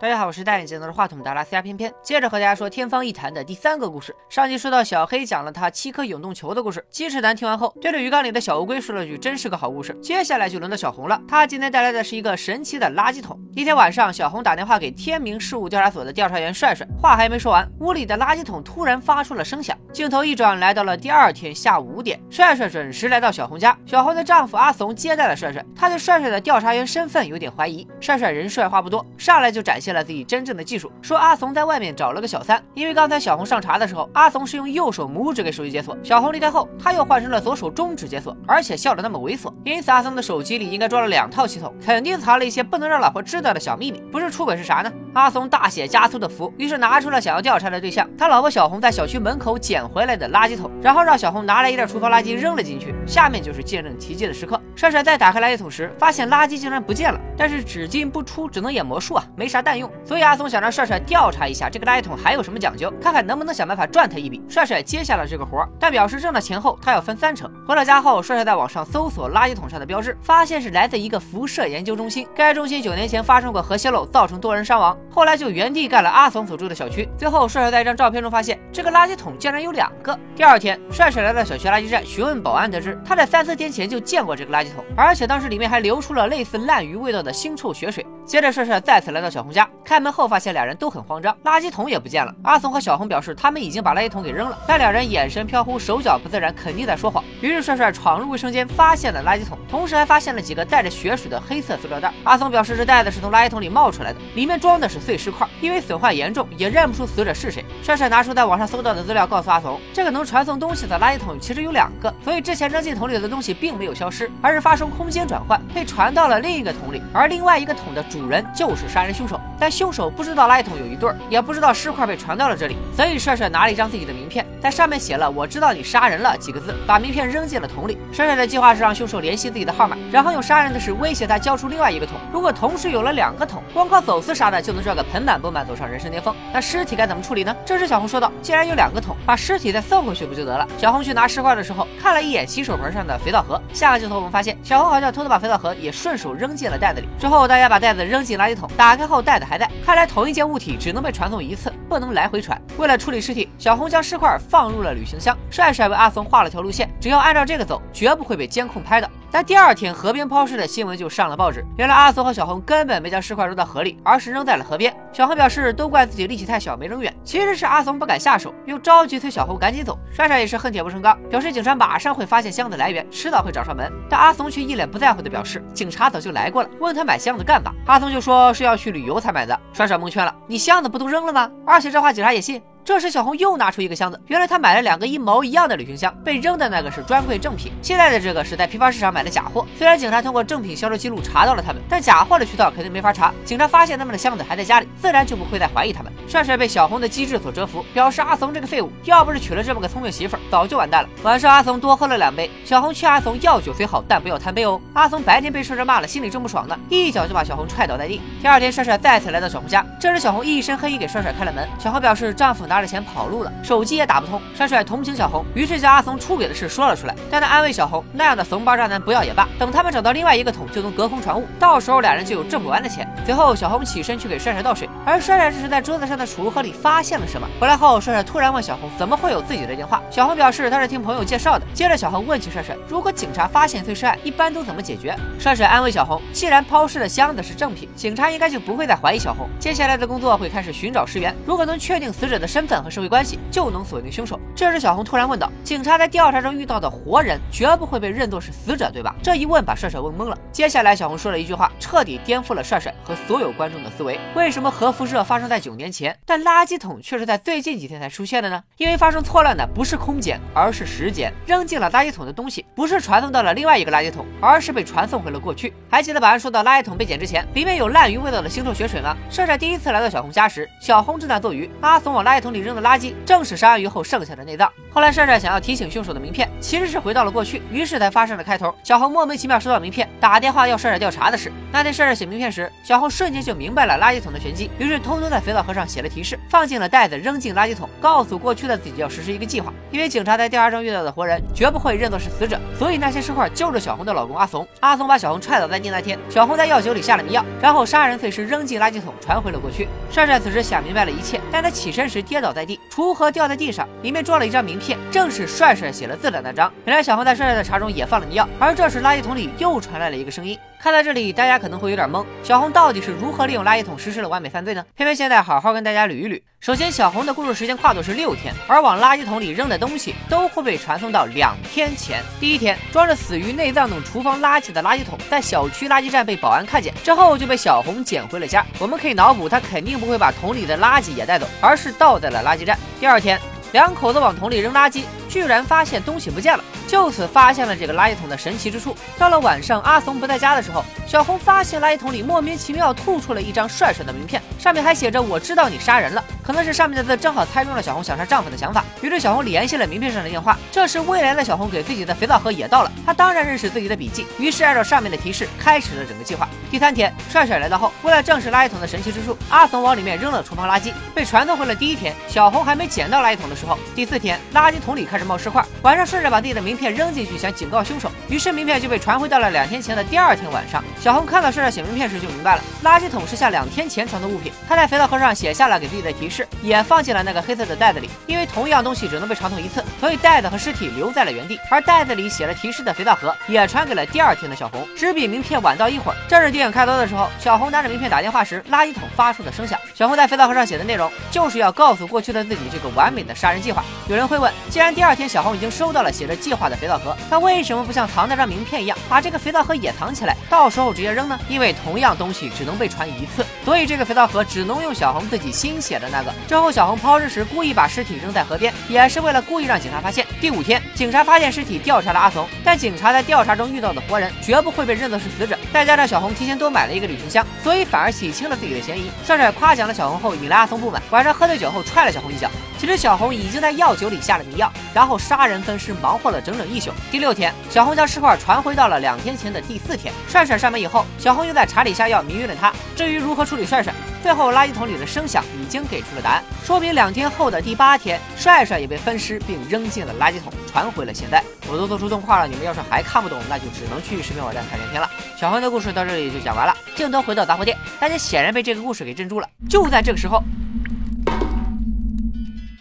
大家好，我是戴眼镜拿着话筒的拉斯加偏偏，接着和大家说天方夜谭的第三个故事。上集说到小黑讲了他七颗永动球的故事，鸡翅男听完后对着鱼缸里的小乌龟说了句：“真是个好故事。”接下来就轮到小红了，他今天带来的是一个神奇的垃圾桶。一天晚上，小红打电话给天明事务调查所的调查员帅帅，话还没说完，屋里的垃圾桶突然发出了声响。镜头一转，来到了第二天下午五点，帅帅准时来到小红家，小红的丈夫阿怂接待了帅帅，他对帅帅的调查员身份有点怀疑。帅帅人帅话不多，上来就展现了自己真正的。技术说阿怂在外面找了个小三，因为刚才小红上茶的时候，阿怂是用右手拇指给手机解锁，小红离开后，他又换成了左手中指解锁，而且笑得那么猥琐，因此阿怂的手机里应该装了两套系统，肯定藏了一些不能让老婆知道的小秘密，不是出轨是啥呢？阿松大写加粗的服，于是拿出了想要调查的对象，他老婆小红在小区门口捡回来的垃圾桶，然后让小红拿来一袋厨房垃圾扔了进去，下面就是见证奇迹的时刻。帅帅在打开垃圾桶时，发现垃圾竟然不见了，但是只进不出，只能演魔术啊，没啥蛋用，所以阿松想。让帅帅调查一下这个垃圾桶还有什么讲究，看看能不能想办法赚他一笔。帅帅接下了这个活，但表示挣了钱后他要分三成。回到家后，帅帅在网上搜索垃圾桶上的标志，发现是来自一个辐射研究中心。该中心九年前发生过核泄漏，造成多人伤亡，后来就原地盖了阿怂所住的小区。最后，帅帅在一张照片中发现这个垃圾桶竟然有两个。第二天，帅帅来到小区垃圾站询问保安，得知他在三四天前就见过这个垃圾桶，而且当时里面还流出了类似烂鱼味道的腥臭血水。接着，帅帅再次来到小红家，开门后发现俩人都很慌张，垃圾桶也不见了。阿松和小红表示他们已经把垃圾桶给扔了，但两人眼神飘忽，手脚不自然，肯定在说谎。于是帅帅闯入卫生间，发现了垃圾桶，同时还发现了几个带着血水的黑色塑料袋。阿松表示这袋子是从垃圾桶里冒出来的，里面装的是碎尸块，因为损坏严重，也认不出死者是谁。帅帅拿出在网上搜到的资料，告诉阿松，这个能传送东西的垃圾桶其实有两个，所以之前扔进桶里的东西并没有消失，而是发生空间转换，被传到了另一个桶里，而另外一个桶的主主人就是。杀人凶手，但凶手不知道垃圾桶有一对儿，也不知道尸块被传到了这里，所以帅帅拿了一张自己的名片，在上面写了“我知道你杀人了”几个字，把名片扔进了桶里。帅帅的计划是让凶手联系自己的号码，然后用杀人的事威胁他交出另外一个桶。如果同时有了两个桶，光靠走私啥的就能赚个盆满钵满，走上人生巅峰。那尸体该怎么处理呢？这时小红说道：“既然有两个桶，把尸体再送回去不就得了？”小红去拿尸块的时候，看了一眼洗手盆上的肥皂盒。下个镜头我们发现，小红好像偷偷把肥皂盒也顺手扔进了袋子里。之后大家把袋子扔进垃圾桶，打开后袋子还在。看来同一件物体只能被传送一次，不能来回传。为了处理尸体，小红将尸块放入了旅行箱。帅帅为阿松画了条路线，只要按照这个走，绝不会被监控拍到。但第二天，河边抛尸的新闻就上了报纸。原来阿松和小红根本没将尸块扔到河里，而是扔在了河边。小红表示都怪自己力气太小没扔远，其实是阿松不敢下手，又着急催小红赶紧走。帅帅也是恨铁不成钢，表示警察马上会发现箱子来源，迟早会找上门。但阿松却一脸不在乎的表示，警察早就来过了，问他买箱子干嘛？阿松就说是要去旅游才买的。帅帅蒙圈了，你箱子不都扔了吗？而且这话警察也信。这时，小红又拿出一个箱子，原来她买了两个一毛一样的旅行箱，被扔的那个是专柜正品，现在的这个是在批发市场买的假货。虽然警察通过正品销售记录查到了他们，但假货的渠道肯定没法查。警察发现他们的箱子还在家里，自然就不会再怀疑他们。帅帅被小红的机智所折服，表示阿怂这个废物，要不是娶了这么个聪明媳妇，早就完蛋了。晚上，阿怂多喝了两杯，小红劝阿怂要酒虽好，但不要贪杯哦。阿怂白天被帅帅骂了，心里正不爽呢，一脚就把小红踹倒在地。第二天，帅帅再次来到小红家，这时小红一身黑衣给帅帅开了门。小红表示丈夫拿着钱跑路了。手机也打不通，帅帅同情小红，于是将阿怂出轨的事说了出来。但他安慰小红，那样的怂包渣男不要也罢，等他们找到另外一个桶，就能隔空传物，到时候俩人就有挣不完的钱。随后，小红起身去给帅帅倒水，而帅帅这是在桌子上的储物盒里发现了什么。回来后，帅帅突然问小红怎么会有自己的电话，小红表示他是听朋友介绍的。接着，小红问起帅帅，如果警察发现碎尸案，一般都怎么解决？帅帅安慰小红，既然抛尸的箱子是正品，警察应该就不会再怀疑小红。接下来的工作会开始寻找尸源，如果能确定死者的身身份和社会关系。就能锁定凶手。这时，小红突然问道：“警察在调查中遇到的活人，绝不会被认作是死者，对吧？”这一问把帅帅问懵了。接下来，小红说了一句话，彻底颠覆了帅帅和所有观众的思维：为什么核辐射发生在九年前，但垃圾桶却是在最近几天才出现的呢？因为发生错乱的不是空间，而是时间。扔进了垃圾桶的东西，不是传送到了另外一个垃圾桶，而是被传送回了过去。还记得保安说到垃圾桶被捡之前，里面有烂鱼味道的腥臭血水吗？帅帅第一次来到小红家时，小红正在做鱼，阿怂往垃圾桶里。里扔的垃圾正是杀鱼后剩下的内脏。后来帅帅想要提醒凶手的名片其实是回到了过去，于是才发生了开头小红莫名其妙收到名片，打电话要帅帅调查的事。那天帅帅写名片时，小红瞬间就明白了垃圾桶的玄机，于是偷偷在肥皂盒上写了提示，放进了袋子，扔进垃圾桶，告诉过去的自己要实施一个计划。因为警察在调查中遇到的活人绝不会认作是死者，所以那些尸块就是小红的老公阿怂。阿怂把小红踹倒在地那天，小红在药酒里下了迷药，然后杀人碎尸扔进垃圾桶，传回了过去。帅帅此时想明白了一切，但他起身时跌倒在地，锄禾掉在地上，里面装了一张名片，正是帅帅写了字的那张。原来小红在帅帅的茶中也放了迷药，而这时垃圾桶里又传来了一个声音。看到这里，大家可能会有点懵，小红到底是如何利用垃圾桶实施了完美犯罪呢？偏偏现在好好跟大家捋一捋。首先，小红的故事时间跨度是六天，而往垃圾桶里扔的东西都会被传送到两天前。第一天，装着死鱼内脏等厨房垃圾的垃圾桶在小区垃圾站被保安看见，之后就被小红捡回了家。我们可以脑补，他肯定不会把桶里的垃圾也带走，而是倒在了垃圾站。第二天。两口子往桶里扔垃圾，居然发现东西不见了，就此发现了这个垃圾桶的神奇之处。到了晚上，阿怂不在家的时候，小红发现垃圾桶里莫名其妙吐出了一张帅帅的名片，上面还写着“我知道你杀人了”。可能是上面的字正好猜中了小红想杀丈夫的想法，于是小红联系了名片上的电话。这时未来的小红给自己的肥皂盒也到了，她当然认识自己的笔记，于是按照上面的提示开始了整个计划。第三天，帅帅来到后，为了证实垃圾桶的神奇之处，阿怂往里面扔了厨房垃圾，被传送回了第一天。小红还没捡到垃圾桶的时候，第四天垃圾桶里开始冒尸块。晚上顺着把自己的名片扔进去，想警告凶手，于是名片就被传回到了两天前的第二天晚上。小红看到帅帅写名片时就明白了，垃圾桶是下两天前传的物品。他在肥皂盒上写下了给自己的提示，也放进了。那个黑色的袋子里，因为同样东西只能被传送一次，所以袋子和尸体留在了原地。而袋子里写了提示的肥皂盒也传给了第二天的小红，只比名片晚到一会儿。这是电影开头的时候，小红拿着名片打电话时，垃圾桶发出的声响。小红在肥皂盒上写的内容，就是要告诉过去的自己这个完美的杀人计划。有人会问，既然第二第二天小红已经收到了写着计划的肥皂盒，她为什么不像藏那张名片一样，把这个肥皂盒也藏起来，到时候直接扔呢？因为同样东西只能被传一次，所以这个肥皂盒只能用小红自己新写的那个。之后小红抛尸时故意把尸体扔在河边，也是为了故意让警察发现。第五天，警察发现尸体，调查了阿怂，但警察在调查中遇到的活人绝不会被认作是死者。再加上小红提前多买了一个旅行箱，所以反而洗清了自己的嫌疑。帅帅夸奖了小红后，引来阿松不满，晚上喝醉酒后踹了小红一脚。其实小红已经在药酒里下了迷药，然后杀人分尸，忙活了整整一宿。第六天，小红将尸块传回到了两天前的第四天。帅帅上门以后，小红又在茶里下药迷晕了他。至于如何处理帅帅，最后垃圾桶里的声响已经给出了答案，说明两天后的第八天，帅帅也被分尸并扔进了垃圾桶，传回了现代。我都做出动画了，你们要是还看不懂，那就只能去视频网站看原片了。小红的故事到这里就讲完了，镜头回到杂货店，大家显然被这个故事给镇住了。就在这个时候。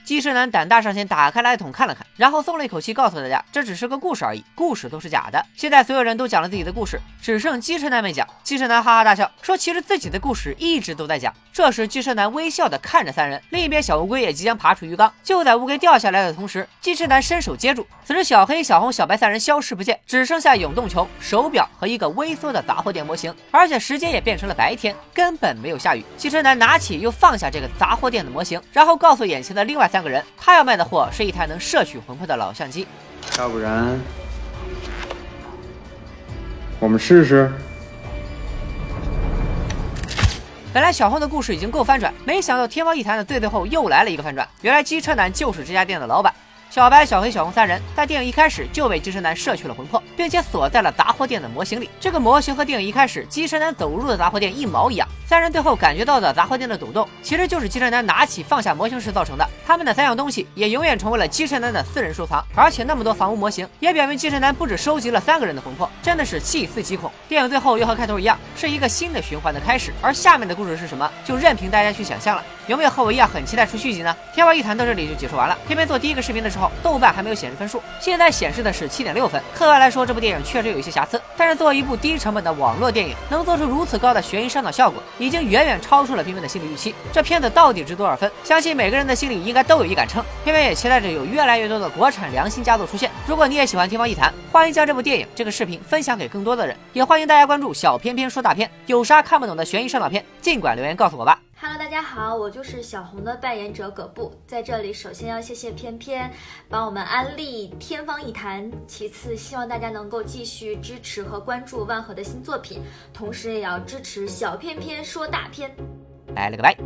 机车男胆大上前，打开垃圾桶看了看，然后松了一口气，告诉大家这只是个故事而已，故事都是假的。现在所有人都讲了自己的故事，只剩机车男没讲。机车男哈哈大笑，说其实自己的故事一直都在讲。这时机车男微笑的看着三人，另一边小乌龟也即将爬出鱼缸。就在乌龟掉下来的同时，机车男伸手接住。此时小黑、小红、小白三人消失不见，只剩下永动球、手表和一个微缩的杂货店模型，而且时间也变成了白天，根本没有下雨。机车男拿起又放下这个杂货店的模型，然后告诉眼前的另外三。三个人，他要卖的货是一台能摄取魂魄的老相机。要不然，我们试试。本来小红的故事已经够翻转，没想到天方夜谭的最最后又来了一个翻转。原来机车男就是这家店的老板。小白、小黑、小红三人在电影一开始就被机车男摄取了魂魄，并且锁在了杂货店的模型里。这个模型和电影一开始机车男走入的杂货店一毛一样。三人最后感觉到的杂货店的抖动，其实就是机车男拿起放下模型时造成的。他们的三样东西也永远成为了机车男的私人收藏。而且那么多房屋模型，也表明机车男不止收集了三个人的魂魄，真的是细思极恐。电影最后又和开头一样，是一个新的循环的开始。而下面的故事是什么，就任凭大家去想象了。有没有和我一样很期待出续集呢？天外一谈到这里就结束完了。偏偏做第一个视频的时候，豆瓣还没有显示分数，现在显示的是七点六分。客观来说，这部电影确实有一些瑕疵，但是作为一部低成本的网络电影，能做出如此高的悬疑上脑效果，已经远远超出了片片的心理预期。这片子到底值多少分？相信每个人的心里应该都有一杆秤。偏偏也期待着有越来越多的国产良心佳作出现。如果你也喜欢天方一谈，欢迎将这部电影、这个视频分享给更多的人，也欢迎大家关注小偏偏说大片。有啥看不懂的悬疑上脑片，尽管留言告诉我吧。Hello，大家好，我就是小红的扮演者葛布。在这里，首先要谢谢偏偏帮我们安利《天方一谈》，其次希望大家能够继续支持和关注万和的新作品，同时也要支持小偏偏说大片。拜了个拜。